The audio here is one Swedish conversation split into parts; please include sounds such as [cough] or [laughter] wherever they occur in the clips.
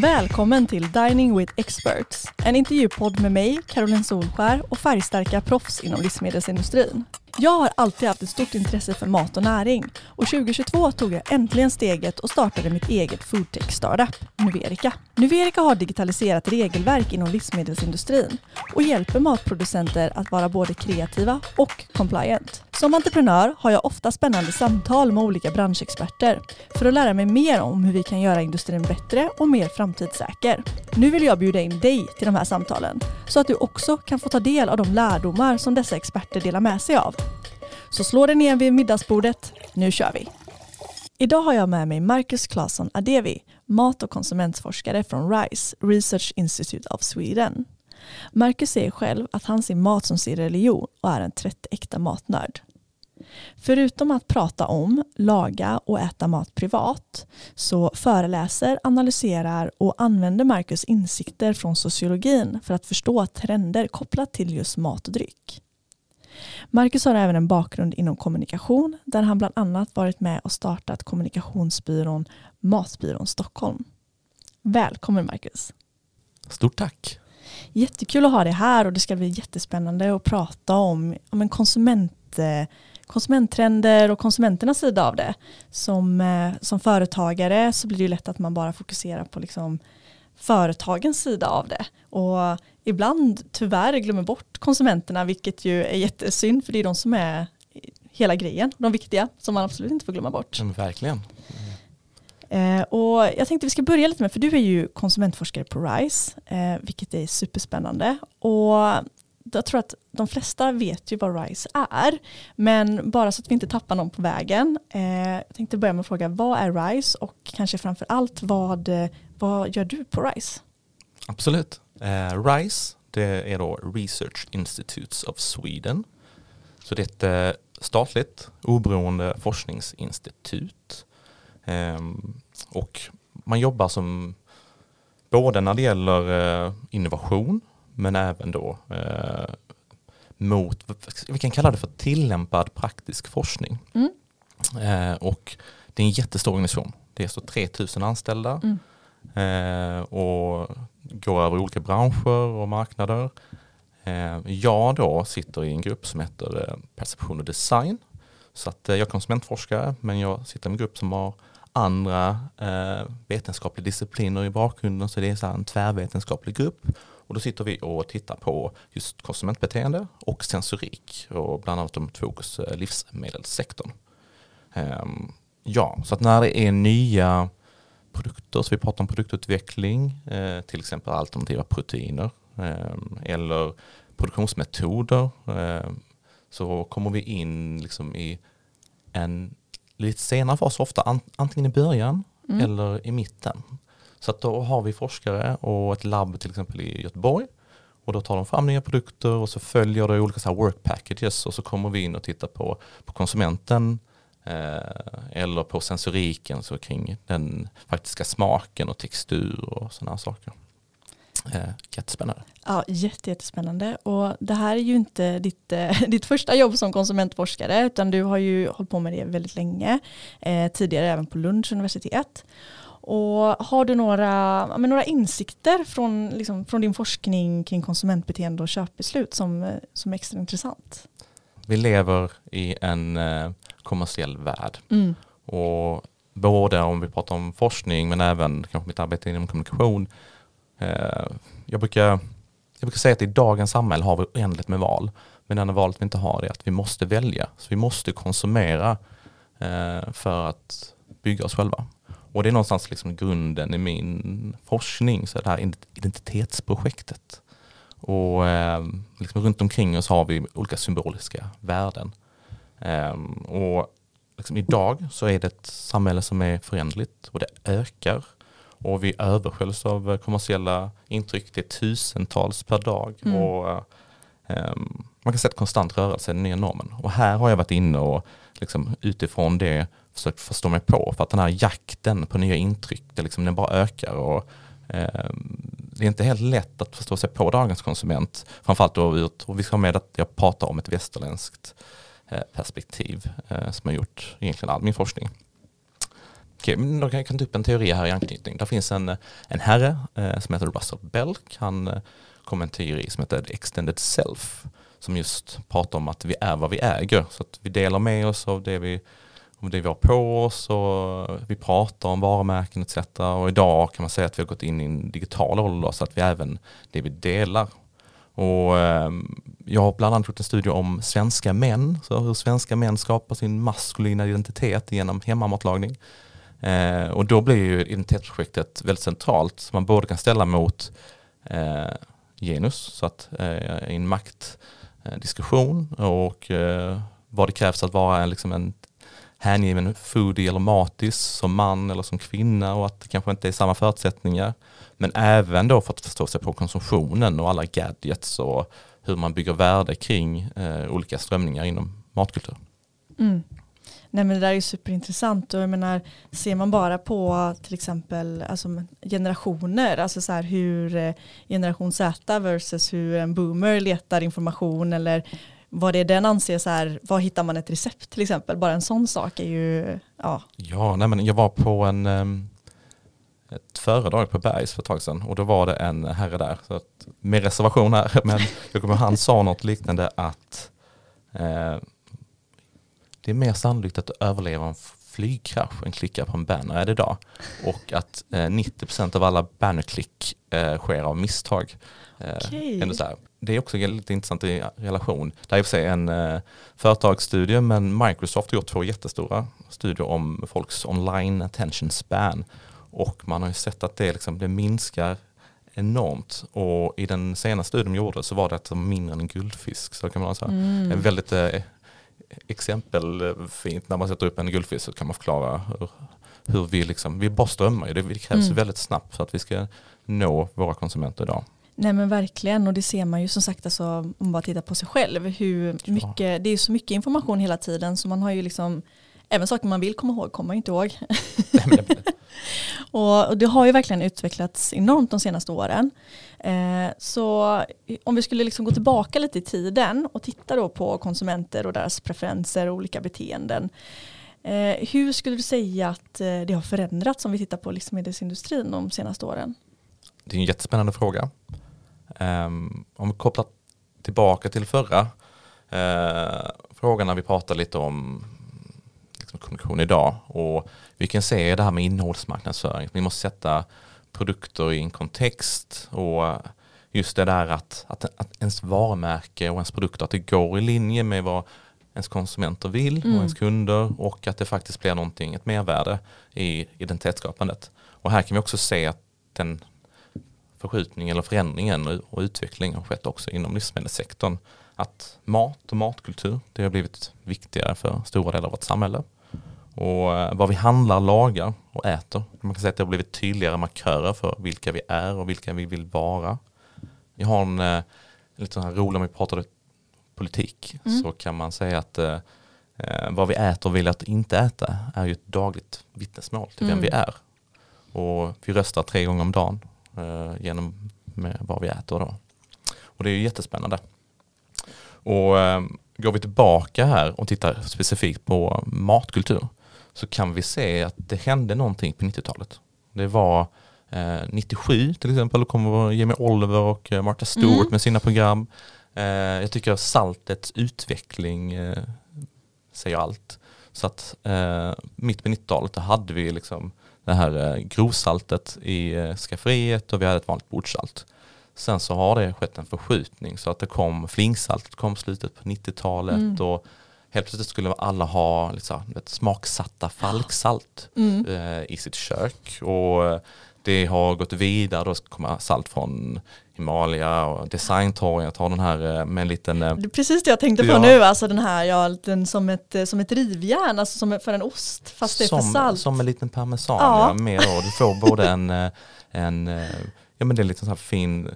Välkommen till Dining with Experts, en intervjupodd med mig, Caroline Solskär och färgstarka proffs inom livsmedelsindustrin. Jag har alltid haft ett stort intresse för mat och näring och 2022 tog jag äntligen steget och startade mitt eget foodtech startup, Nuverica. Nuverica har digitaliserat regelverk inom livsmedelsindustrin och hjälper matproducenter att vara både kreativa och compliant. Som entreprenör har jag ofta spännande samtal med olika branschexperter för att lära mig mer om hur vi kan göra industrin bättre och mer framtidssäker. Nu vill jag bjuda in dig till de här samtalen så att du också kan få ta del av de lärdomar som dessa experter delar med sig av. Så slå dig ner vid middagsbordet, nu kör vi! Idag har jag med mig Marcus Claesson Adevi, mat och konsumentforskare från RISE, Research Institute of Sweden. Marcus säger själv att han ser mat som sin religion och är en äkta matnörd. Förutom att prata om, laga och äta mat privat så föreläser, analyserar och använder Marcus insikter från sociologin för att förstå trender kopplat till just mat och dryck. Marcus har även en bakgrund inom kommunikation där han bland annat varit med och startat kommunikationsbyrån Matbyrån Stockholm. Välkommen Marcus. Stort tack. Jättekul att ha dig här och det ska bli jättespännande att prata om, om en konsument, konsumenttrender och konsumenternas sida av det. Som, eh, som företagare så blir det lätt att man bara fokuserar på liksom företagens sida av det. Och ibland tyvärr glömmer bort konsumenterna vilket ju är jättesynd för det är de som är hela grejen, de viktiga som man absolut inte får glömma bort. Ja, verkligen. Eh, och jag tänkte vi ska börja lite med, för du är ju konsumentforskare på RISE, eh, vilket är superspännande. Och jag tror att de flesta vet ju vad RISE är, men bara så att vi inte tappar någon på vägen. Eh, jag tänkte börja med att fråga, vad är RISE och kanske framför allt vad, eh, vad gör du på RISE? Absolut. Eh, RISE det är då Research Institutes of Sweden. Så det är ett eh, statligt oberoende forskningsinstitut. Eh, och man jobbar som både när det gäller eh, innovation men även då eh, mot, vi kan kalla det för tillämpad praktisk forskning. Mm. Eh, och det är en jättestor organisation. Det är så 3000 anställda. Mm. Eh, och går över olika branscher och marknader. Eh, jag då sitter i en grupp som heter eh, Perception och Design. Så att jag är konsumentforskare men jag sitter i en grupp som har andra eh, vetenskapliga discipliner i bakgrunden så det är så en tvärvetenskaplig grupp. Och då sitter vi och tittar på just konsumentbeteende och sensorik och bland annat med fokus livsmedelssektorn. Um, ja, så att när det är nya produkter, så vi pratar om produktutveckling, eh, till exempel alternativa proteiner eh, eller produktionsmetoder, eh, så kommer vi in liksom i en lite senare fas, ofta antingen i början mm. eller i mitten. Så att då har vi forskare och ett labb till exempel i Göteborg och då tar de fram nya produkter och så följer det olika så work packages och så kommer vi in och tittar på, på konsumenten Eh, eller på sensoriken så kring den faktiska smaken och textur och sådana saker. Eh, jättespännande. Ja, jättespännande. Och det här är ju inte ditt, eh, [laughs] ditt första jobb som konsumentforskare utan du har ju hållit på med det väldigt länge. Eh, tidigare även på Lunds universitet. Och har du några, men några insikter från, liksom, från din forskning kring konsumentbeteende och köpbeslut som, som är extra intressant? Vi lever i en eh, kommersiell värld. Mm. Och både om vi pratar om forskning men även kanske mitt arbete inom kommunikation. Eh, jag, brukar, jag brukar säga att i dagens samhälle har vi oändligt med val. Men det enda valet vi inte har är att vi måste välja. Så vi måste konsumera eh, för att bygga oss själva. Och det är någonstans liksom grunden i min forskning, så det här identitetsprojektet. Och eh, liksom runt omkring oss har vi olika symboliska värden. Um, och liksom idag så är det ett samhälle som är förändligt och det ökar. Och vi översköljs av kommersiella intryck. Det är tusentals per dag. Mm. Och, um, man kan säga att konstant rörelse är den nya normen. Och här har jag varit inne och liksom utifrån det försökt förstå mig på. För att den här jakten på nya intryck, det liksom, den bara ökar. Och, eh, det är inte helt lätt att förstå sig på dagens konsument. Framförallt då ut, och vi ska ha med att jag pratar om ett västerländskt Eh, perspektiv eh, som har gjort egentligen all min forskning. Okej, men då kan jag ta upp en teori här i anknytning. Det finns en, eh, en herre eh, som heter Russell Belk. Han eh, kom en teori som heter Extended Self som just pratar om att vi är vad vi äger. Så att vi delar med oss av det vi, om det vi har på oss och vi pratar om varumärken etc. Och idag kan man säga att vi har gått in i en digital ålder så att vi även det vi delar. Och ehm, jag har bland annat gjort en studie om svenska män, så hur svenska män skapar sin maskulina identitet genom hemmamatlagning. Eh, och då blir ju identitetsprojektet väldigt centralt, som man både kan ställa mot eh, genus, så att eh, i en maktdiskussion och vad det krävs att vara liksom en hängiven foodie eller matis som man eller som kvinna och att det kanske inte är samma förutsättningar. Men även då för att förstå sig på konsumtionen och alla gadgets och hur man bygger värde kring eh, olika strömningar inom matkultur. Mm. Nej men det där är superintressant och jag menar ser man bara på till exempel alltså generationer, alltså så här hur eh, generation Z versus hur en boomer letar information eller vad det är den anser så här, var hittar man ett recept till exempel, bara en sån sak är ju, ja. Ja, nej men jag var på en, ehm, ett föredrag på Bergs för ett tag sedan och då var det en herre där, så att, med reservation här, [laughs] men jag kommer han sa något liknande att eh, det är mer sannolikt att överleva en flygkrasch än klicka på en banner idag. Och att eh, 90% av alla bannerklick eh, sker av misstag. Eh, okay. så här. Det är också lite intressant i relation. Det är i och för sig en eh, företagsstudie men Microsoft har gjort två jättestora studier om folks online attention span. Och man har ju sett att det, liksom, det minskar enormt och i den senaste studien de gjorde så var det att mindre än en guldfisk. Så kan man säga. Mm. En väldigt eh, exempel eh, när man sätter upp en guldfisk så kan man förklara hur, hur vi liksom, vi bara strömmar ju, det krävs mm. väldigt snabbt för att vi ska nå våra konsumenter idag. Nej men verkligen och det ser man ju som sagt alltså, om man bara tittar på sig själv hur mycket, det är så mycket information hela tiden så man har ju liksom även saker man vill komma ihåg kommer man inte ihåg. [laughs] och, och, det har ju verkligen utvecklats enormt de senaste åren. Eh, så om vi skulle liksom gå tillbaka lite i tiden och titta då på konsumenter och deras preferenser och olika beteenden. Eh, hur skulle du säga att eh, det har förändrats om vi tittar på livsmedelsindustrin de senaste åren? Det är en jättespännande fråga. Um, om vi kopplar tillbaka till förra uh, frågan när vi pratade lite om liksom, kommunikation idag och vi kan se det här med innehållsmarknadsföring. Vi måste sätta produkter i en kontext och just det där att, att, att ens varumärke och ens produkter att det går i linje med vad ens konsumenter vill och mm. ens kunder och att det faktiskt blir någonting, ett mervärde i identitetsskapandet. Och här kan vi också se att den förskjutningen eller förändringen och utvecklingen har skett också inom livsmedelssektorn. Att mat och matkultur, det har blivit viktigare för stora delar av vårt samhälle. Och eh, vad vi handlar, lagar och äter. Man kan säga att det har blivit tydligare markörer för vilka vi är och vilka vi vill vara. Vi har en, en eh, lite sån här rolig, om vi pratar politik, mm. så kan man säga att eh, eh, vad vi äter och vill att inte äta är ju ett dagligt vittnesmål till vem mm. vi är. Och vi röstar tre gånger om dagen genom med vad vi äter då. Och det är ju jättespännande. Och eh, går vi tillbaka här och tittar specifikt på matkultur så kan vi se att det hände någonting på 90-talet. Det var eh, 97 till exempel, då kommer Jamie Oliver och eh, Martha Stewart mm. med sina program. Eh, jag tycker saltets utveckling eh, säger allt. Så att eh, mitt på 90-talet hade vi liksom det här eh, grovsaltet i eh, skafferiet och vi hade ett vanligt bordsalt. Sen så har det skett en förskjutning så att det kom flingsaltet kom slutet på 90-talet mm. och helt plötsligt skulle alla ha liksom, ett smaksatta falksalt mm. eh, i sitt kök. Och det har gått vidare, då ska komma salt från Himalaya och designtorget har den här eh, med en liten... Eh, det är precis det jag tänkte på ja. nu, alltså den här, ja, den som, ett, som ett rivjärn, alltså som för en ost fast det är för salt. Som en liten parmesan, ja. ja med då. Du får både en, en ja men det är lite så här fin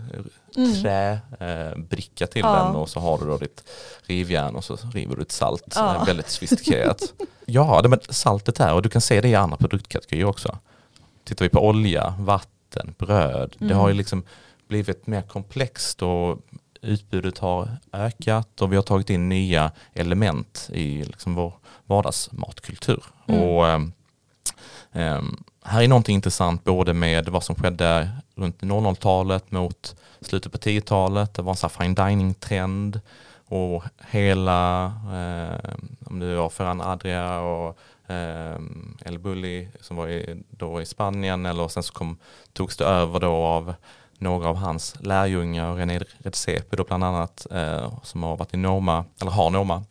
mm. träbricka eh, till ja. den och så har du då ditt rivjärn och så river du ett salt. Ja. Väldigt sofistikerat. [laughs] ja, det, men saltet här och du kan se det i andra produktkategorier också. Tittar vi på olja, vatten, bröd. Mm. Det har ju liksom blivit mer komplext och utbudet har ökat och vi har tagit in nya element i liksom vår vardagsmatkultur. Mm. Och, Um, här är någonting intressant både med vad som skedde runt 00-talet mot slutet på 10-talet. Det var en sån fine dining-trend och hela, eh, om det var Ferran Adria och El Bulli som var i, då i Spanien eller sen så kom, togs det över då av några av hans lärjungar, René Redzepi då bland annat, eh, som har varit i Noma, eller har Noma.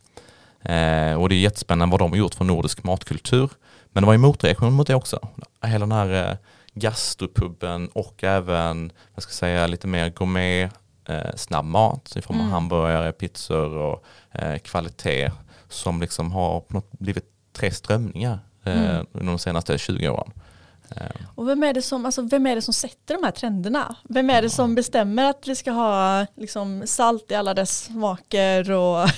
Eh, och det är jättespännande vad de har gjort för nordisk matkultur. Men det var en motreaktion mot det också. Hela den här eh, gastropubben och även, jag ska säga lite mer gourmet, eh, snabb mat i form av mm. hamburgare, pizzor och eh, kvalitet som liksom har blivit tre strömningar eh, mm. under de senaste 20 åren. Eh. Och vem är, det som, alltså, vem är det som sätter de här trenderna? Vem är det som bestämmer att vi ska ha liksom, salt i alla dess smaker och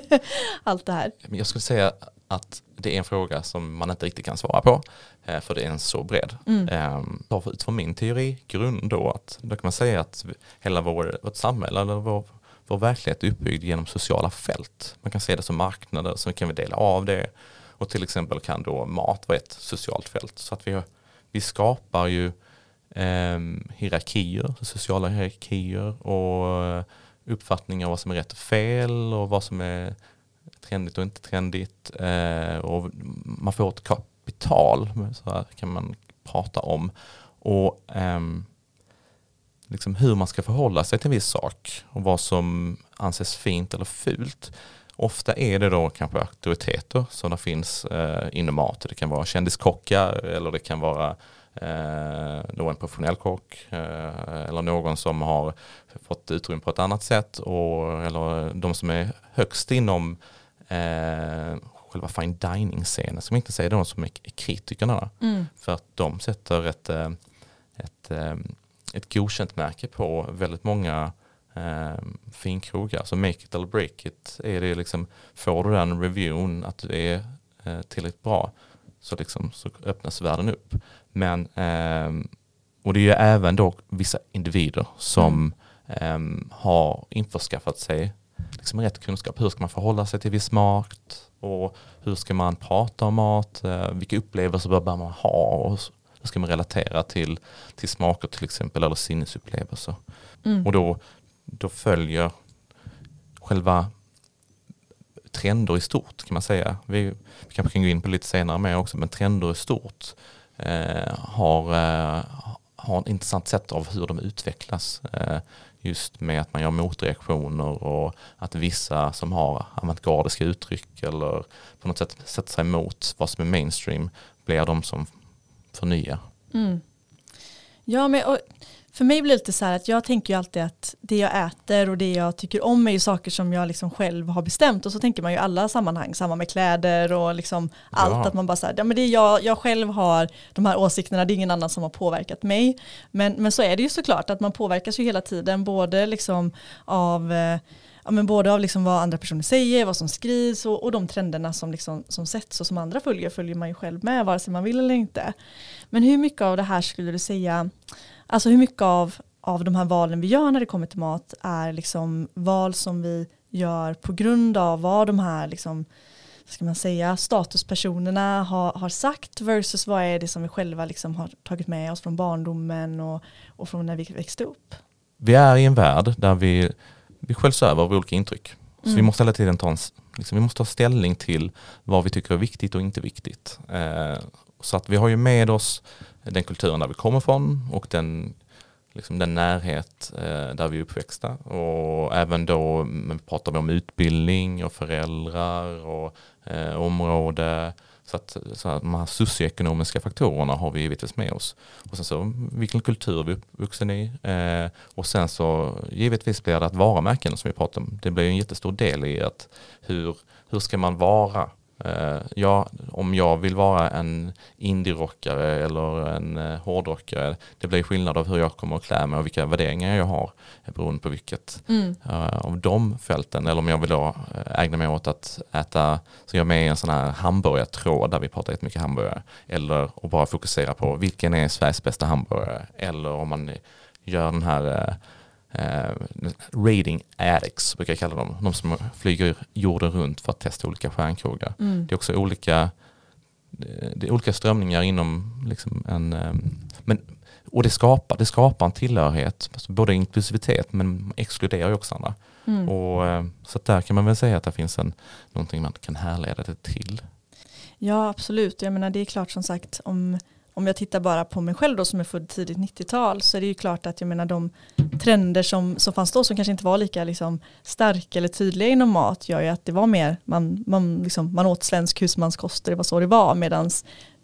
[laughs] allt det här? Jag skulle säga att det är en fråga som man inte riktigt kan svara på eh, för det är en så bred. Mm. Ehm, utifrån min teori grund då att då kan man säga att hela vår, vårt samhälle eller vår, vår verklighet är uppbyggd genom sociala fält. Man kan se det som marknader, så kan vi dela av det och till exempel kan då mat vara ett socialt fält. Så att vi, vi skapar ju eh, hierarkier, sociala hierarkier och eh, uppfattningar om vad som är rätt och fel och vad som är trendigt och inte trendigt. Eh, och man får ett kapital, så här kan man prata om. Och eh, liksom hur man ska förhålla sig till en viss sak och vad som anses fint eller fult. Ofta är det då kanske auktoriteter som det finns eh, inom mat. Det kan vara kändiskockar eller det kan vara eh, en professionell kock eh, eller någon som har fått utrymme på ett annat sätt och, eller de som är högst inom eh, själva fine dining-scenen som inte säger de som är kritikerna. Mm. För att de sätter ett, eh, ett, eh, ett godkänt märke på väldigt många eh, finkrogar. Så make it or break it. Är det liksom, får du den reviewen att du är eh, tillräckligt bra så, liksom, så öppnas världen upp. Men, eh, och det är ju även då vissa individer som mm. eh, har införskaffat sig liksom rätt kunskap. Hur ska man förhålla sig till viss mat och hur ska man prata om mat? Eh, vilka upplevelser bör man ha? Och hur ska man relatera till, till smaker till exempel eller sinnesupplevelser? Mm. Och då, då följer själva trender i stort kan man säga. Vi, vi kanske kan gå in på lite senare med också, men trender i stort eh, har, eh, har ett intressant sätt av hur de utvecklas. Eh, just med att man gör motreaktioner och att vissa som har avantgardiska uttryck eller på något sätt sätter sig emot vad som är mainstream blir de som förnyar. Mm. Ja, men och för mig blir det lite så här att jag tänker ju alltid att det jag äter och det jag tycker om är ju saker som jag liksom själv har bestämt och så tänker man ju i alla sammanhang, samma med kläder och liksom allt ja. att man bara säger, ja men det är jag, jag själv har de här åsikterna, det är ingen annan som har påverkat mig. Men, men så är det ju såklart att man påverkas ju hela tiden både liksom av eh, ja, men både av liksom vad andra personer säger, vad som skrivs och, och de trenderna som, liksom, som sätts och som andra följer följer man ju själv med vare sig man vill eller inte. Men hur mycket av det här skulle du säga Alltså hur mycket av, av de här valen vi gör när det kommer till mat är liksom val som vi gör på grund av vad de här liksom, ska man säga, statuspersonerna har, har sagt versus vad är det som vi själva liksom har tagit med oss från barndomen och, och från när vi växte upp. Vi är i en värld där vi, vi sköljs över av olika intryck. Så mm. vi måste hela tiden ta, en, liksom, vi måste ta ställning till vad vi tycker är viktigt och inte viktigt. Eh, så att vi har ju med oss den kulturen där vi kommer från och den, liksom den närhet eh, där vi är uppväxta. Och även då pratar vi om utbildning och föräldrar och eh, område. Så att, så att de här socioekonomiska faktorerna har vi givetvis med oss. Och sen så vilken kultur vi är uppvuxen i. Eh, och sen så givetvis blir det att varumärken som vi pratar om. Det blir en jättestor del i att hur, hur ska man vara ja, om jag vill vara en indie-rockare eller en uh, hårdrockare, det blir skillnad av hur jag kommer att klä mig och vilka värderingar jag har beroende på vilket mm. av de fälten. Eller om jag vill då ägna mig åt att äta, så jag är med i en sån här hamburgartråd där vi pratar jättemycket hamburgare. Eller att bara fokusera på vilken är Sveriges bästa hamburgare. Eller om man gör den här eh, rating addicts brukar jag kalla dem. De som flyger jorden runt för att testa olika stjärnkrogar. Mm. Det är också olika det, det är olika strömningar inom liksom en, eh, men, och det skapar, det skapar en tillhörighet, alltså både inklusivitet men exkluderar ju också andra. Mm. Och, eh, så där kan man väl säga att det finns en, någonting man kan härleda det till. Ja absolut, jag menar det är klart som sagt om, om jag tittar bara på mig själv då som är född tidigt 90-tal så är det ju klart att jag menar de trender som, som fanns då som kanske inte var lika liksom, starka eller tydliga inom mat gör ju att det var mer, man, man, liksom, man åt svensk husmanskost och det var så det var medan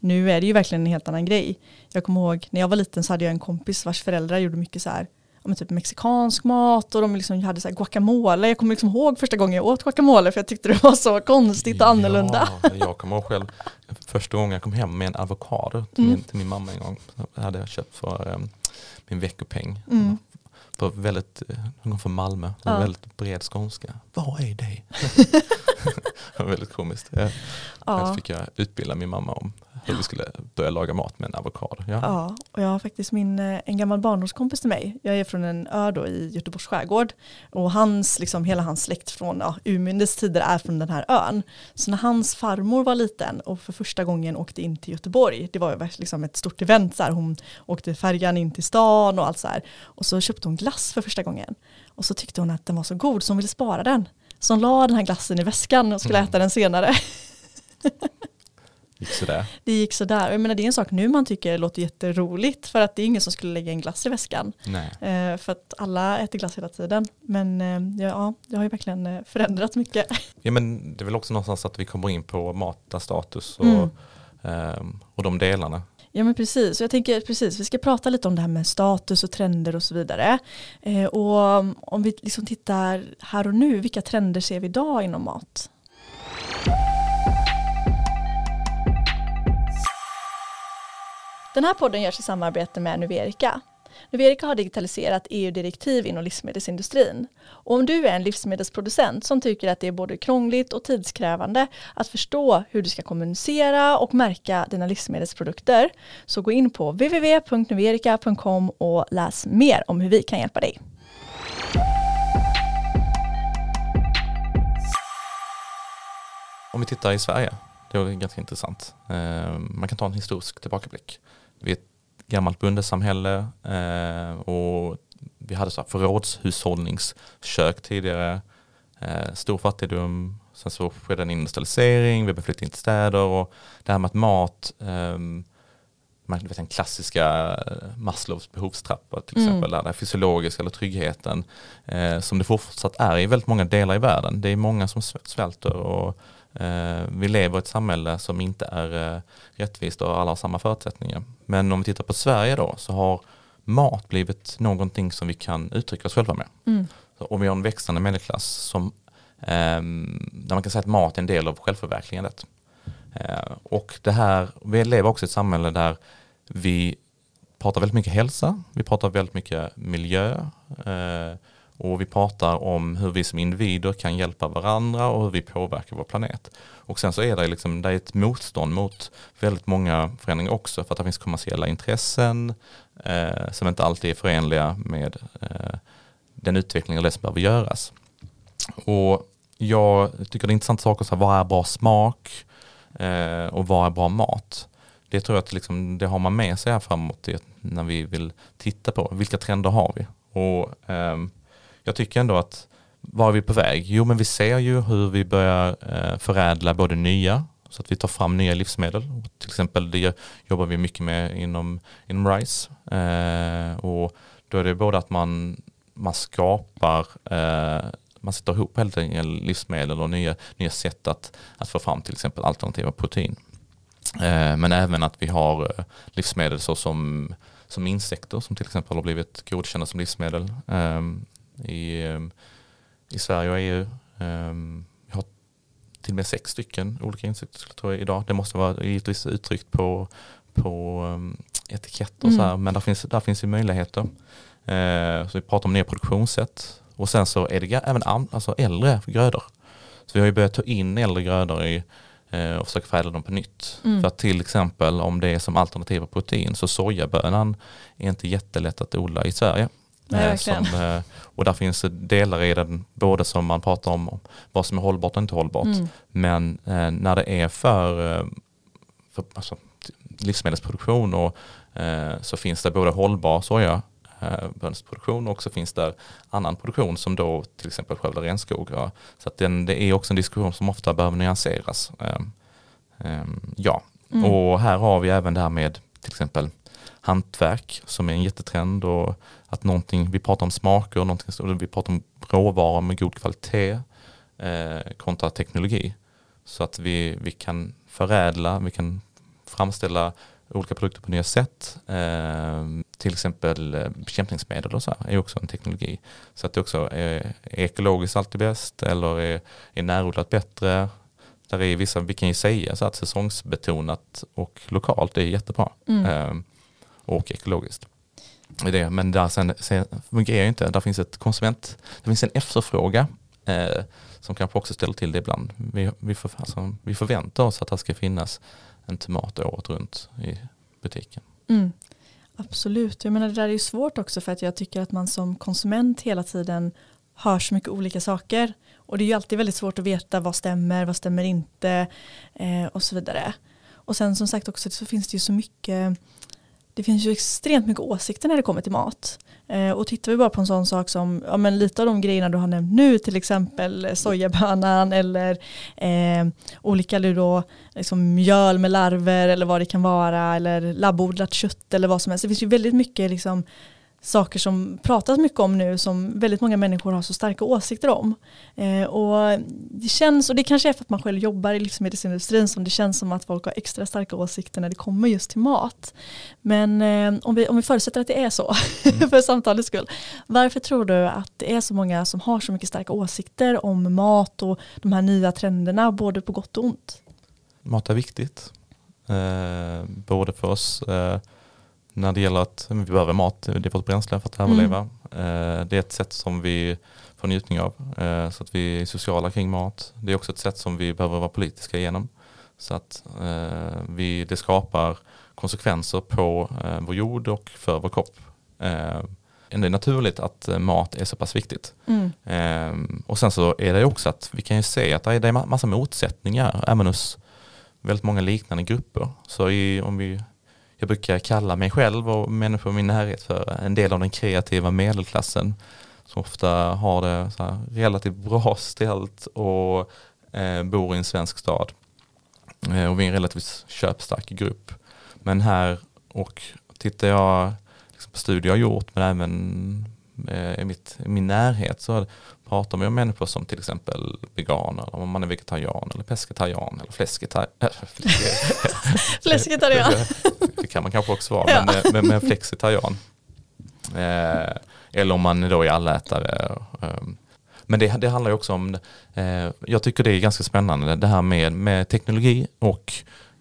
nu är det ju verkligen en helt annan grej. Jag kommer ihåg när jag var liten så hade jag en kompis vars föräldrar gjorde mycket så här ja, typ mexikansk mat och de liksom hade så guacamole. Jag kommer liksom ihåg första gången jag åt guacamole för jag tyckte det var så konstigt och annorlunda. Ja, jag kommer ihåg själv första gången jag kom hem med en avokado till, Mm. min, till min mamma en gång. Det hade jag köpt för um, min veckopeng. Mm. På väldigt, eh, hon kom från Malmö, Ja. väldigt bred skånska. Vad är det? [laughs] [laughs] det var väldigt komiskt. Ja. Ja. Ja. fick jag utbilda min mamma om hur vi skulle börja laga mat med en avokado. Ja. Ja, och jag har faktiskt min, eh, en gammal barndomskompis till mig. Jag är från en ö då i Göteborgs skärgård. Och hans, liksom, hela hans släkt från ja, urminnes tider är från den här ön. Så när hans farmor var liten och för första gången åkte in till Göteborg, det var ju liksom ett stort event, så här. hon åkte färjan in till stan och allt så här. Och så köpte hon glass för första gången. Och så tyckte hon att den var så god så hon ville spara den. Så hon la den här glassen i väskan och skulle Mm. äta den senare. [laughs] Gick sådär. Det gick sådär. Jag menar, det är en sak nu man tycker låter jätteroligt för att det är ingen som skulle lägga en glass i väskan. Eh, för att alla äter glass hela tiden. Men eh, ja, det har ju verkligen eh, förändrats mycket. [laughs] Ja, men det är väl också någonstans att vi kommer in på matarstatus och, Mm. ehm, och de delarna. Ja men precis, och jag tänker precis, vi ska prata lite om det här med status och trender och så vidare. Eh, och om vi liksom tittar här och nu, vilka trender ser vi idag inom mat? Den här podden görs i samarbete med Nuverica. Nuverica har digitaliserat EU-direktiv inom livsmedelsindustrin. Och om du är en livsmedelsproducent som tycker att det är både krångligt och tidskrävande att förstå hur du ska kommunicera och märka dina livsmedelsprodukter så gå in på www.nuverica.com och läs mer om hur vi kan hjälpa dig. Om vi tittar i Sverige, det är ganska intressant. Eh, Man kan ta en historisk tillbakablick. Vi är ett gammalt bondesamhälle eh, och vi hade så här förrådshushållningskök tidigare. Eh, Stor fattigdom, sen så skedde en industrialisering, vi började flytta in till städer och det här med att mat, ehm, man vet den klassiska Maslows behovstrappa till Mm. exempel, där det fysiologiska eller tryggheten eh, som det fortsatt är i väldigt många delar i världen. Det är många som sv- svälter och vi lever i ett samhälle som inte är eh, rättvist och alla har samma förutsättningar. Men om vi tittar på Sverige då så har mat blivit någonting som vi kan uttrycka oss själva med. Mm. Och vi har en växande medelklass som, ehm, där man kan säga att mat är en del av självförverkligandet. Eh, och det här, vi lever också i ett samhälle där vi pratar väldigt mycket hälsa, vi pratar väldigt mycket miljö eh, och vi pratar om hur vi som individer kan hjälpa varandra och hur vi påverkar vår planet. Och sen så är det, liksom, det är ett motstånd mot väldigt många förändringar också för att det finns kommersiella intressen eh, som inte alltid är förenliga med eh, den utveckling och det som behöver göras. Och jag tycker det är intressant saker som vad är bra smak eh, och vad är bra mat. Det tror jag att liksom, det har man med sig här framåt när vi vill titta på vilka trender har vi. Och ehm, jag tycker ändå att var är vi på väg? Jo men vi ser ju hur vi börjar eh, förädla både nya så att vi tar fram nya livsmedel. Till exempel det jobbar vi mycket med inom, inom RISE. Eh, och då är det både att man, man skapar, eh, man sätter ihop helt enkelt livsmedel och nya, nya sätt att, att få fram till exempel alternativa protein. Eh, men även att vi har eh, livsmedel så som, som insekter som till exempel har blivit godkända som livsmedel eh, i, eh, i Sverige och EU. Eh, vi har till och med sex stycken olika insekter jag idag. Det måste vara givetvis uttryckt på, på um, etiketter och så här, Mm. men där finns, där finns ju möjligheter. Eh, så vi pratar om nya produktionssätt och sen så är det även alltså äldre grödor. Så vi har ju börjat ta in äldre grödor i, eh, och försöka förädla dem på nytt. Mm. För att till exempel om det är som alternativa protein så sojabönan är inte jättelätt att odla i Sverige. Nej, Eh, verkligen. som, eh, och där finns det delar i den, både som man pratar om vad som är hållbart och inte hållbart. Mm. Men eh, när det är för, för, alltså, livsmedelsproduktion och så finns det både hållbar soja bönsproduktion och så finns det annan produktion som då till exempel skövlar regnskog. Ja. Så att den, det är också en diskussion som ofta behöver nyanseras. Um, um, ja, mm. och här har vi även det här med till exempel hantverk som är en jättetrend och att någonting, vi pratar om smaker, någonting, vi pratar om råvaror med god kvalitet eh, kontra teknologi. Så att vi, vi kan förädla, vi kan framställa olika produkter på nya sätt. Eh, till exempel eh, bekämpningsmedel och så här är också en teknologi. Så att det också är, är ekologiskt alltid bäst eller är, är närodlat bättre. Där är vissa, vi kan ju säga så att säsongsbetonat och lokalt är jättebra. Mm. Eh, och ekologiskt. Det, men där sen, sen fungerar inte, där finns ett konsument, det finns en efterfråga eh, som kanske också ställer till det ibland. Vi, vi, för, alltså, vi förväntar oss att det ska finnas en tomat året runt i butiken. Mm. Absolut, jag menar det där är ju svårt också för att jag tycker att man som konsument hela tiden hör så mycket olika saker. Och det är ju alltid väldigt svårt att veta vad stämmer, vad stämmer inte eh, och så vidare. Och sen som sagt också så finns det ju så mycket det finns ju extremt mycket åsikter när det kommer till mat. Eh, och tittar vi bara på en sån sak som, ja men lite av de grejerna du har nämnt nu, till exempel eh, sojabönan eller eh, olika då, liksom mjöl med larver eller vad det kan vara, eller labbodlat kött eller vad som helst. Det finns ju väldigt mycket liksom, saker som pratas mycket om nu som väldigt många människor har så starka åsikter om. Eh, och det känns, och det kanske är för att man själv jobbar i livsmedelsindustrin som det känns som att folk har extra starka åsikter när det kommer just till mat. Men eh, om, vi, om vi förutsätter att det är så, mm. [laughs] för samtalets skull, varför tror du att det är så många som har så mycket starka åsikter om mat och de här nya trenderna, både på gott och ont? Mat är viktigt, eh, både för oss eh, när det gäller att vi behöver mat, det är vårt bränsle för att överleva. Mm. Det är ett sätt som vi får njutning av, eh, så att vi är sociala kring mat. Det är också ett sätt som vi behöver vara politiska igenom. Så att eh, vi, det skapar konsekvenser på vår jord och för vår kropp. Det är naturligt att mat är så pass viktigt. Mm. Och sen så är det också att vi kan ju se att det är massa motsättningar även hos väldigt många liknande grupper. Så i, om vi jag brukar kalla mig själv och människor i min närhet för en del av den kreativa medelklassen som ofta har det relativt bra ställt och eh, bor i en svensk stad. Eh, och vi är en relativt köpstark grupp. Men här och tittar jag liksom på studier jag har gjort men även eh, i, mitt, i min närhet så pratar vi om människor som till exempel veganer, om man är vegetarian eller pescetarian eller fläsketarian. [laughs] [laughs] fläsketarian. det kan man kanske också vara, ja. men, eh, men, men flexitarian. Eh, eller om man då är allätare. Eh, men det, det handlar ju också om, eh, jag tycker det är ganska spännande det här med, med teknologi och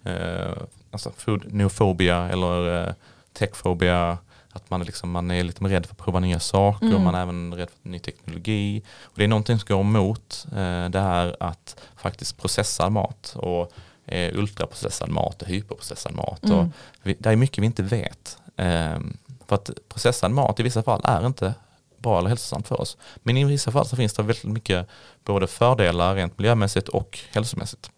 eh, alltså food eller eh, techfobia att man, liksom, man är lite rädd för att prova nya saker, mm. man är även rädd för ny teknologi. Och det är någonting som går emot eh, det här att faktiskt processa mat och eh, ultraprocessad mat och hyperprocessad mat. Mm. Och vi, det är mycket vi inte vet. Eh, för att processad mat i vissa fall är inte bra eller hälsosamt för oss. Men i vissa fall så finns det väldigt mycket både fördelar rent miljömässigt och hälsomässigt.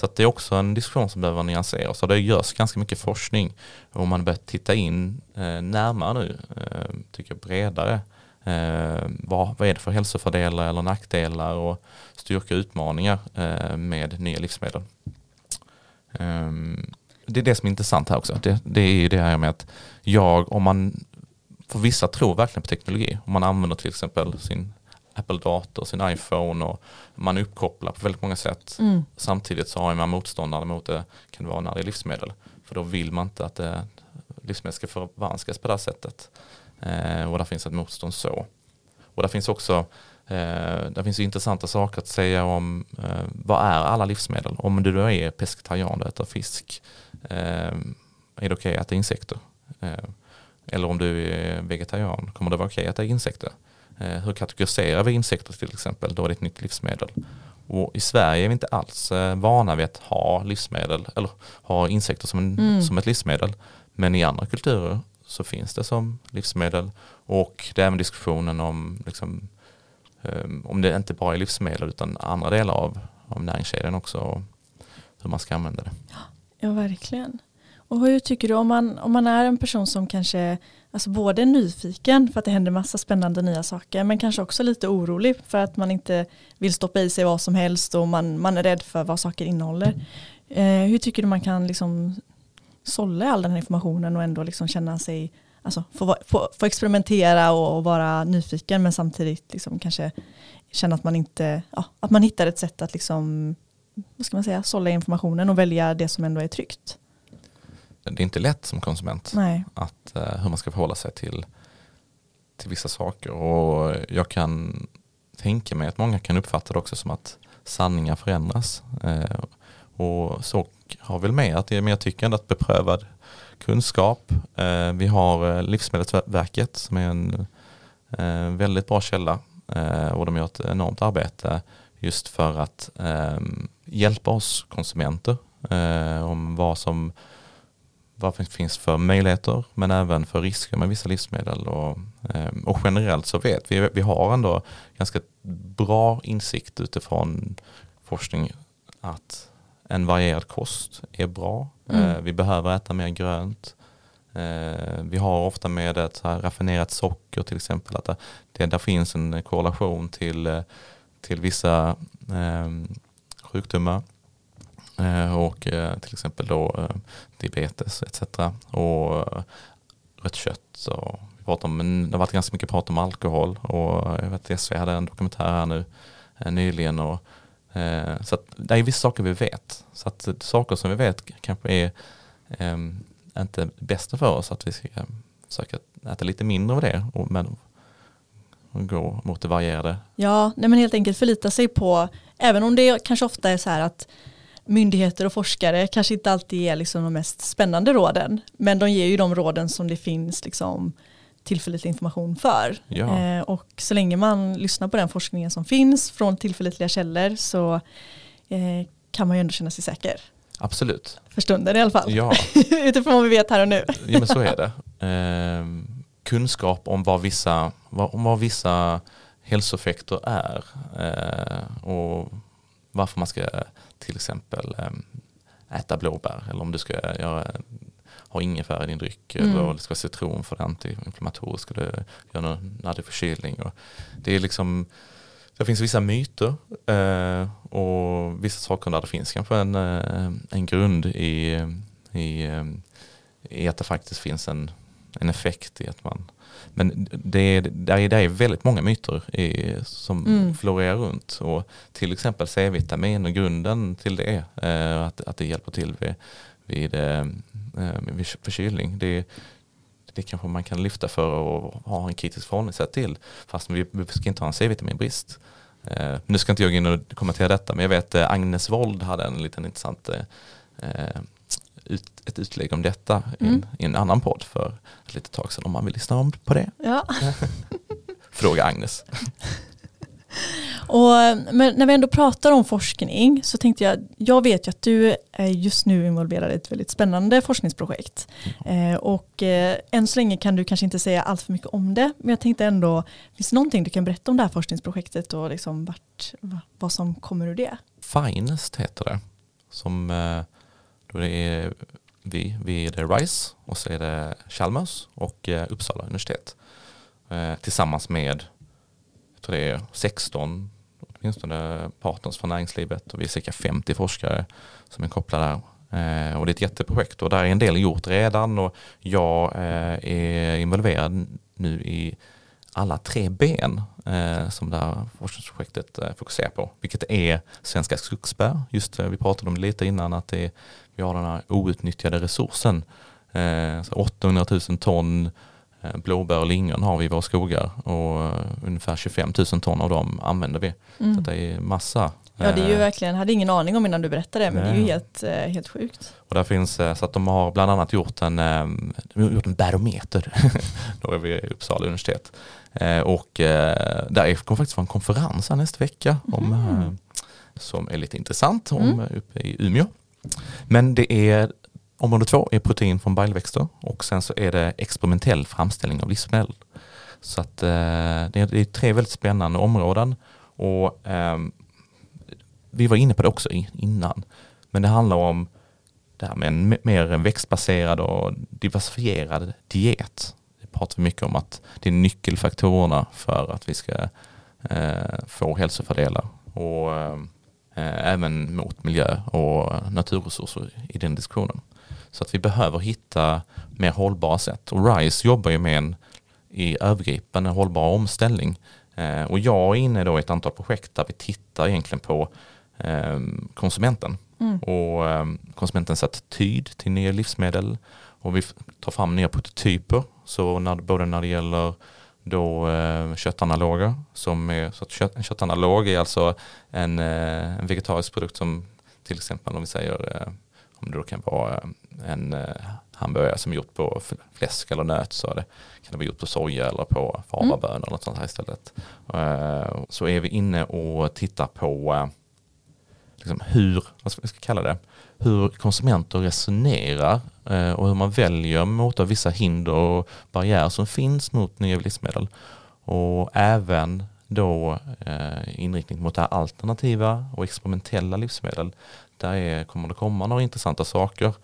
Så det är också en diskussion som behöver nyanseras och det görs ganska mycket forskning och man börjar titta in eh, närmare nu, eh, tycker jag bredare. Eh, vad, vad är det för hälsofördelar eller nackdelar och styrka och utmaningar eh, med nya livsmedel. Ehm, det är det som är intressant här också. Det, det är ju det här med att jag, om man, för vissa tror verkligen på teknologi, om man använder till exempel sin Apple-dator, sin iPhone och man är uppkopplad på väldigt många sätt. Mm. Samtidigt så har man motståndare mot det, kan det vara när det är livsmedel. För då vill man inte att det, livsmedel ska förvanskas på det här sättet. Eh, och där finns ett motstånd så. Och där finns också eh, där finns intressanta saker att säga om eh, vad är alla livsmedel? Om du då är pescetarian, du äter fisk, eh, är det okej okay att äta insekter? Eh, eller om du är vegetarian, kommer det vara okej okay att äta insekter? Eh, hur kategoriserar vi insekter till exempel? Då är det ett nytt livsmedel. Och I Sverige är vi inte alls eh, vana vid att ha livsmedel eller ha insekter som, en, mm. som ett livsmedel. Men i andra kulturer så finns det som livsmedel och det är även diskussionen om liksom, um, om det inte bara är livsmedel utan andra delar av, av näringskedjan också och hur man ska använda det. Ja, verkligen. Och hur tycker du om man, om man är en person som kanske alltså både är nyfiken för att det händer massa spännande nya saker men kanske också lite orolig för att man inte vill stoppa i sig vad som helst och man, man är rädd för vad saker innehåller. Eh, hur tycker du man kan liksom sålla all den här informationen och ändå liksom känna sig, alltså få, få, få experimentera och, och, vara nyfiken men samtidigt liksom kanske känna att man inte, ja, att man hittar ett sätt att liksom, vad ska man säga, sålla informationen och välja det som ändå är tryggt det är inte lätt som konsument Nej. att, uh, hur man ska förhålla sig till, till vissa saker. Och jag kan tänka mig att många kan uppfatta det också som att sanningar förändras. Uh, och så har väl med att men jag tycker ändå att beprövad kunskap. Uh, vi har Livsmedelsverket som är en väldigt bra källa och de gör ett enormt arbete just för att hjälpa oss konsumenter om vad som vad det finns för möjligheter men även för risker med vissa livsmedel. Och, eh, och generellt så vet vi, vi har ändå ganska bra insikt utifrån forskning att en varierad kost är bra. Mm. Eh, vi behöver äta mer grönt. Eh, vi har ofta med ett raffinerat socker till exempel. att det, där finns en korrelation till, till vissa sjukdomar. Eh, och eh, till exempel då eh, diabetes etc. Och rött kött. Och vi pratar om, det har varit ganska mycket prat om alkohol och jag vet att SV hade en dokumentär här nu nyligen. Och, så att det är vissa saker vi vet. Så att saker som vi vet kanske är äm, inte det bästa för oss. Att vi ska ehm, försöka äta lite mindre av det. Och, men och gå mot det varierade. Ja, nej men helt enkelt förlita sig på, även om det kanske ofta är så här att myndigheter och forskare kanske inte alltid ger liksom de mest spännande råden. Men de ger ju de råden som det finns liksom tillförlitlig information för. Ja. Eh, och så länge man lyssnar på den forskningen som finns från tillförlitliga källor så eh, kan man ju ändå känna sig säker. Absolut. För stunden i alla fall. Ja. [laughs] Utifrån vad vi vet här och nu. ja men så är det. Eh, kunskap om vad vissa, vad, om vad vissa hälsoeffekter är eh, och varför man ska till exempel ehm, äta blåbär eller om du ska göra, ha ingefära i din dryck mm. eller det ska vara citron för det antiinflammatoriska, det gör någon nadig förkylning. Och det är liksom det finns vissa myter eh, och vissa saker där det finns kanske en, eh, en grund i, i, eh, i att det faktiskt finns en, en effekt i att man men det är, det är väldigt många myter i, som mm. florerar runt. Och till exempel C-vitamin och grunden till det, eh, att, att det hjälper till vid, vid, eh, eh vid förkylning. Det, det kanske man kan lyfta för att ha en kritisk förhållningssätt till. Fast vi, vi ska inte ha en C-vitaminbrist. Eh, nu ska inte jag gå in och kommentera detta men jag vet eh, Agnes Wold hade en liten intressant eh, ut, ett utlägg om detta mm. i, en, i, en, annan podd för ett litet tag sedan om man vill lyssna om på det. Ja. [laughs] Fråga Agnes. Och, men när vi ändå pratar om forskning så tänkte jag, jag vet ju att du är just nu involverad i ett väldigt spännande forskningsprojekt. Mm. Eh, och eh, än så länge kan du kanske inte säga allt för mycket om det, men jag tänkte ändå, finns det någonting du kan berätta om det här forskningsprojektet och liksom vart, vad som kommer ur det? Finest heter det, som eh, då det är vi vid RISE och så är det Chalmers och eh, Uppsala universitet. Eh, tillsammans med, jag tror det är 16 åtminstone partners från näringslivet och vi är cirka 50 forskare som är kopplade där. Eh, och det är ett jätteprojekt och där är en del gjort redan och jag eh, är involverad nu i alla tre ben eh, som det här forskningsprojektet eh, fokuserar på. Vilket är svenska skogsbär. Just vi pratade om det lite innan att det vi har den här outnyttjade resursen. Eh, 800 000 ton eh, blåbär och lingon har vi i våra skogar och eh, ungefär 25 000 ton av dem använder vi. Mm. Så det är massa. Ja det är ju eh, verkligen, jag hade ingen aning om innan du berättade det men Nej. det är ju helt, helt sjukt. Och där finns, så att de har bland annat gjort en, gjort en barometer [laughs] då är vi i Uppsala universitet. Och där kommer faktiskt vara en konferens här nästa vecka om, mm. som är lite intressant om mm. uppe i Umeå. Men det är område två är protein från baljväxter och sen så är det experimentell framställning av livsmedel. Så att eh, det, är, tre väldigt spännande områden och eh, vi var inne på det också innan. Men det handlar om det här med en mer växtbaserad och diversifierad diet. Pratar vi mycket om att det är nyckelfaktorerna för att vi ska eh, få hälsofördelar och eh, även mot miljö och naturresurser i den diskussionen. Så att vi behöver hitta mer hållbara sätt och RISE jobbar ju med en i övergripande hållbar omställning. Eh, och jag är inne då i ett antal projekt där vi tittar egentligen på konsumenten mm. och konsumentens attityd till nya livsmedel och vi tar fram nya prototyper så när, både när det gäller då eh, köttanaloger som är, så kött, en köttanalog är alltså en, eh, en vegetarisk produkt som till exempel om vi säger eh, om det då kan vara en eh, hamburgare som är gjort på fläsk eller nöt så det, kan det vara gjort på soja eller på farmabönor mm. eller något sånt här istället. Uh, så är vi inne och tittar på uh, liksom hur, vad ska vi kalla det, hur konsumenter resonerar uh, och hur man väljer mot vissa hinder och barriärer som finns mot nya livsmedel. Och även då inriktning mot det här alternativa och experimentella livsmedel. Där är, kommer det komma några intressanta saker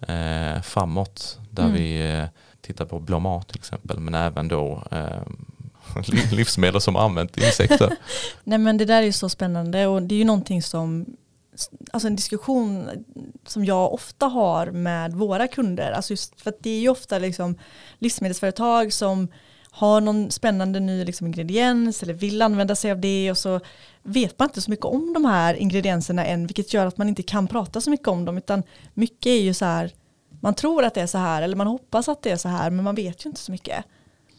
eh, framåt där mm. vi eh, tittar på blå mat till exempel men även då eh, [laughs] livsmedel som använt insekter. [laughs] Nej men det där är ju så spännande och det är ju någonting som alltså en diskussion som jag ofta har med våra kunder. Alltså just för att det är ju ofta liksom livsmedelsföretag som har någon spännande ny liksom ingrediens eller vill använda sig av det och så vet man inte så mycket om de här ingredienserna än vilket gör att man inte kan prata så mycket om dem utan mycket är ju så här man tror att det är så här eller man hoppas att det är så här men man vet ju inte så mycket.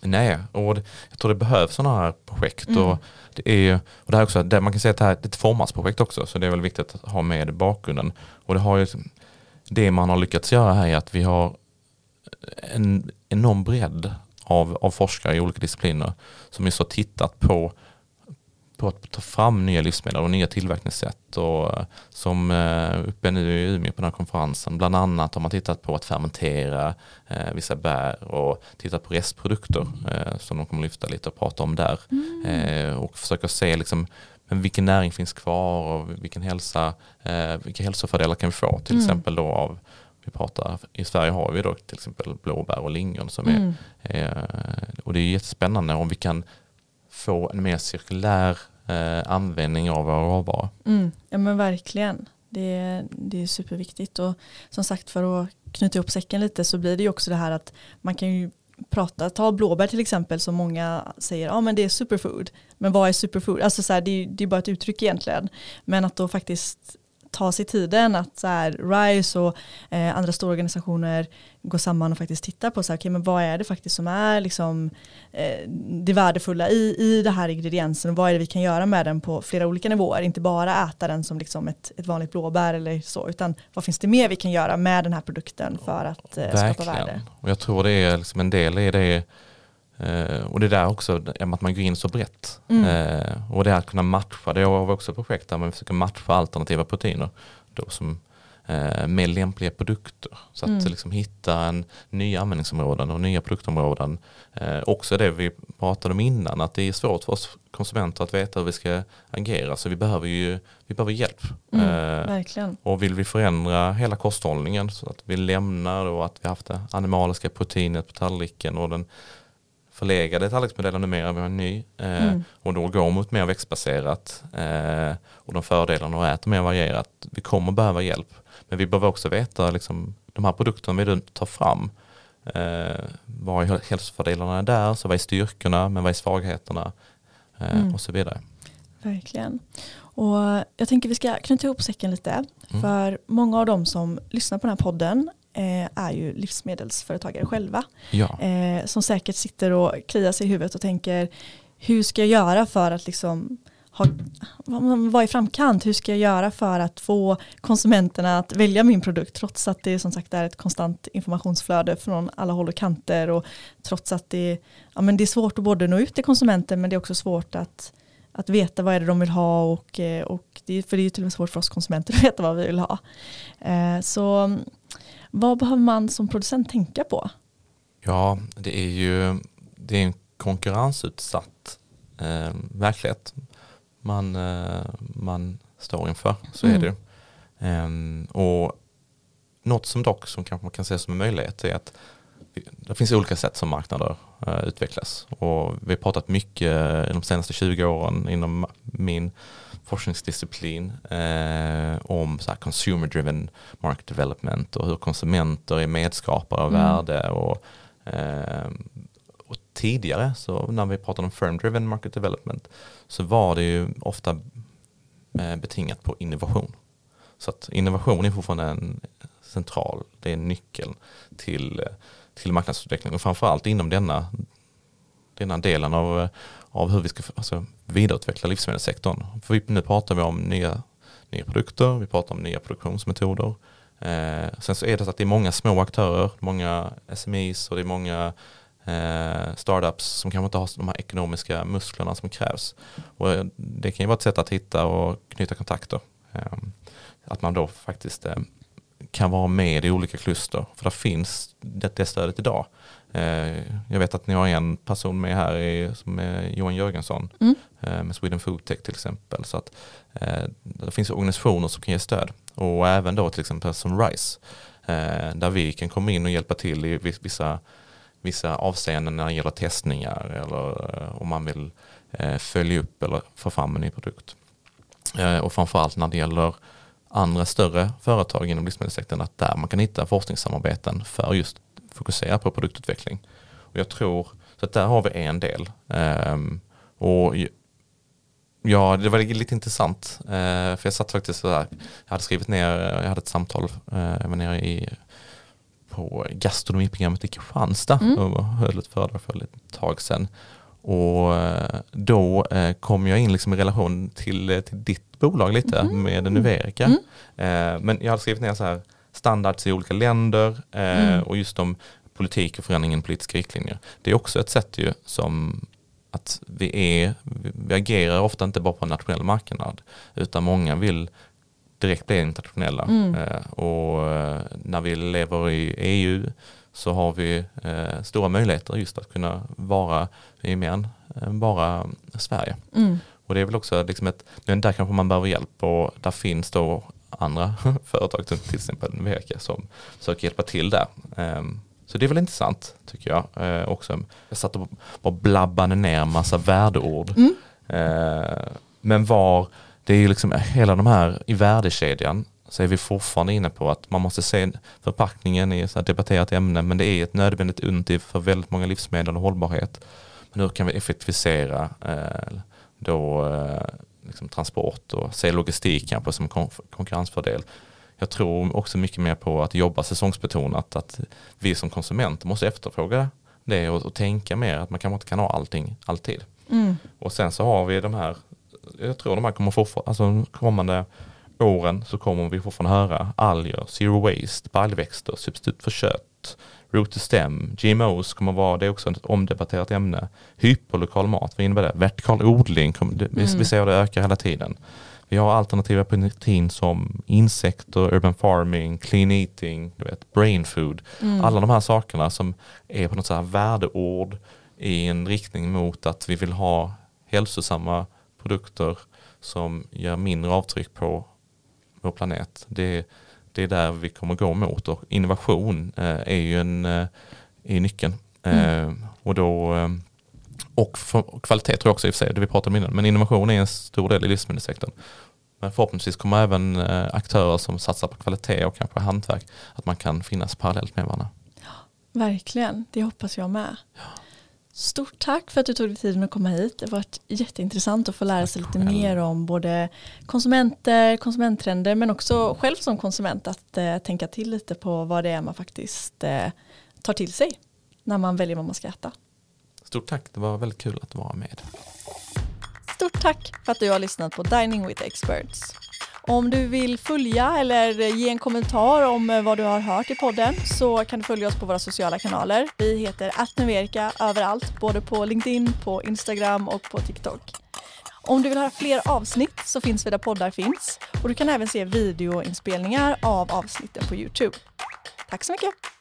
Nej, och jag tror det behövs sådana här projekt. Mm. Och det, är, och det här också, det, man kan säga att det här är ett formatsprojekt också så det är väl viktigt att ha med bakgrunden. Och det, har ju, det man har lyckats göra här är att vi har en enorm bredd av, av forskare i olika discipliner som just har tittat på på att ta fram nya livsmedel och nya tillverkningssätt. Och eh, som eh, uppe nu i Umeå på den här konferensen, bland annat har man tittat på att fermentera eh, vissa bär och tittat på restprodukter som de kommer lyfta lite och prata om där. Mm. Och försöka se liksom, men vilken näring finns kvar och vilken hälsa, vilka hälsofördelar kan vi få till mm. exempel då av vi pratar, I Sverige har vi då till exempel blåbär och lingon som är, mm. och det är jättespännande om vi kan få en mer cirkulär eh, användning av våra råvaror. Mm, ja men verkligen. Det, det är superviktigt och som sagt för att knyta ihop säcken lite så blir det ju också det här att man kan ju prata, ta blåbär till exempel som många säger, ja men det är superfood. Men vad är superfood? Alltså så här, det, är, det är bara ett uttryck egentligen. Men att då faktiskt ta sig tiden att så här, RISE och eh, andra stora organisationer går samman och faktiskt tittar på så här, okay, men vad är det faktiskt som är liksom, eh, det värdefulla i, i det här ingrediensen och vad är det vi kan göra med den på flera olika nivåer. Inte bara äta den som liksom ett, ett vanligt blåbär eller så utan vad finns det mer vi kan göra med den här produkten för att eh, skapa värde. Och jag tror det är liksom en del i det Uh, och det där också, att man går in så brett. Mm. Uh, och det att kunna matcha, det har vi också projekt där man försöker matcha alternativa proteiner då som, uh, med lämpliga produkter. Så att mm. liksom hitta en, nya användningsområden och nya produktområden. också det vi pratade om innan, att det är svårt för oss konsumenter att veta hur vi ska agera. Så vi behöver ju vi behöver hjälp. Mm, verkligen. Och vill vi förändra hela kosthållningen så att vi lämnar och att vi haft det animaliska proteinet på tallriken och den förlegade tallriksmodellen numera, vi har en ny eh, mm. och då går mot mer växtbaserat eh, och de fördelarna och äter mer varierat. Vi kommer behöva hjälp men vi behöver också veta liksom, de här produkterna vi tar fram eh, vad är hälsofördelarna där, så vad är styrkorna men vad är svagheterna eh, mm. och så vidare. Verkligen. Och jag tänker vi ska knyta ihop säcken lite. Mm. För många av dem som lyssnar på den här podden är ju livsmedelsföretagare själva. Ja. Eh, som säkert sitter och kliar sig i huvudet och tänker hur ska jag göra för att liksom ha, vara i framkant? Hur ska jag göra för att få konsumenterna att välja min produkt trots att det som sagt är ett konstant informationsflöde från alla håll och kanter och trots att det, ja, men det är svårt att både nå ut till konsumenten men det är också svårt att, att veta vad är det de vill ha och, eh, och det, för det är ju till och med svårt för oss konsumenter att veta vad vi vill ha. Eh, så vad behöver man som producent tänka på? Ja, det är ju det är en konkurrensutsatt eh, verklighet man, eh, man står inför. Så mm. är det. Um, och något som dock som kanske man kan se som en möjlighet är att det finns olika sätt som marknader uh, utvecklas och vi har pratat mycket de senaste 20 åren inom min forskningsdisciplin eh, om så consumer driven market development och hur konsumenter är medskapare av mm. värde och, eh, och tidigare så när vi pratade om firm driven market development så var det ju ofta eh, betingat på innovation. Så att innovation är fortfarande en central, det är nyckeln till, till marknadsutveckling och framförallt inom denna, denna delen av, eh, av hur vi ska alltså, vidareutveckla livsmedelssektorn. För vi, nu pratar vi om nya, nya produkter, vi pratar om nya produktionsmetoder. Eh, sen så är det så att det är många små aktörer, många SMEs och det är många eh, startups som kanske inte har de här ekonomiska musklerna som krävs. Och eh, det kan ju vara ett sätt att hitta och knyta kontakter. Eh, att man då faktiskt eh, kan vara med i olika kluster. För det finns det, det stödet idag. Eh, jag vet att ni har en person med här i, som är Johan Jörgensson mm. Eh, med Sweden Food Tech till exempel. Så att eh, det finns organisationer som kan ge stöd och även då till exempel som RISE där vi kan komma in och hjälpa till i vissa, vissa avseenden när det gäller testningar eller om man vill följa upp eller få fram en ny produkt. Och framförallt när det gäller andra större företag inom livsmedelssektorn att där man kan hitta forskningssamarbeten för just fokusera på produktutveckling. Och jag tror, så att där har vi en del. Um, och Ja, det var lite intressant. Uh, för jag satt faktiskt sådär, jag hade skrivit ner, jag hade ett samtal, uh, jag var nere i, på gastronomiprogrammet i Kristianstad mm. och höll ett föredrag för ett tag sedan. Och uh, då kom jag in liksom i relation till, till ditt bolag lite mm. med Nuverica. Mm. men jag hade skrivit ner så här, standards i olika länder eh, mm. och just om politik och förändringen politiska riktlinjer. Det är också ett sätt ju som att vi, är, vi agerar ofta inte bara på en nationell marknad utan många vill direkt bli internationella. Mm. Eh, och eh, när vi lever i EU så har vi eh, stora möjligheter just att kunna vara i mer än bara Sverige. Mm. Och det är väl också liksom ett, där kanske man behöver hjälp och där finns då andra [laughs] företag, till exempel Veka, som försöker hjälpa till där. Ehm, så det är väl intressant tycker jag eh, också. Jag satt och bara blabbade ner en massa värdeord. Mm. Eh, men var, det är ju liksom hela de här i värdekedjan så är vi fortfarande inne på att man måste se förpackningen i ett debatterat ämne men det är ett nödvändigt untiv för väldigt många livsmedel och hållbarhet. Men hur kan vi effektivisera eh, då liksom transport och se logistik kanske som kon konkurrensfördel. Jag tror också mycket mer på att jobba säsongsbetonat, att vi som konsumenter måste efterfråga det och, och tänka mer att man kanske inte kan ha allting alltid. Mm. Och sen så har vi de här, jag tror de här kommer fortfarande, alltså kommande åren så kommer vi fortfarande höra alger, zero waste, baljväxter, substitut för kött, root to stem, GMOs kommer vara, det är också ett omdebatterat ämne. Hyperlokal mat, vad innebär det? Vertikal odling, mm. vi, ser det ökar hela tiden. Vi har alternativa protein som insekter, urban farming, clean eating, du vet, brain food. Mm. Alla de här sakerna som är på något så här värdeord i en riktning mot att vi vill ha hälsosamma produkter som gör mindre avtryck på vår planet. Det, det är där vi kommer gå mot och innovation eh, är ju en, eh, är nyckeln. Mm. Eh, och, då, och kvalitet tror jag också i och för sig, det vi pratade om innan, men innovation är en stor del i livsmedelssektorn. Men förhoppningsvis kommer även aktörer som satsar på kvalitet och kanske hantverk, att man kan finnas parallellt med varandra. Ja, verkligen, det hoppas jag med. Ja. Stort tack för att du tog dig tiden att komma hit. Det har varit jätteintressant att få lära sig lite mer om både konsumenter, konsumenttrender men också själv som konsument att eh, tänka till lite på vad det är man faktiskt eh, tar till sig när man väljer vad man ska äta. Stort tack, det var väldigt kul att vara med. Stort tack för att du har lyssnat på Dining with Experts. Om du vill följa eller ge en kommentar om eh, vad du har hört i podden så kan du följa oss på våra sociala kanaler. Vi heter attnuverika överallt, både på LinkedIn, på Instagram och på TikTok. Om du vill höra fler avsnitt så finns vi där poddar finns och du kan även se videoinspelningar av avsnitten på Youtube. Tack så mycket!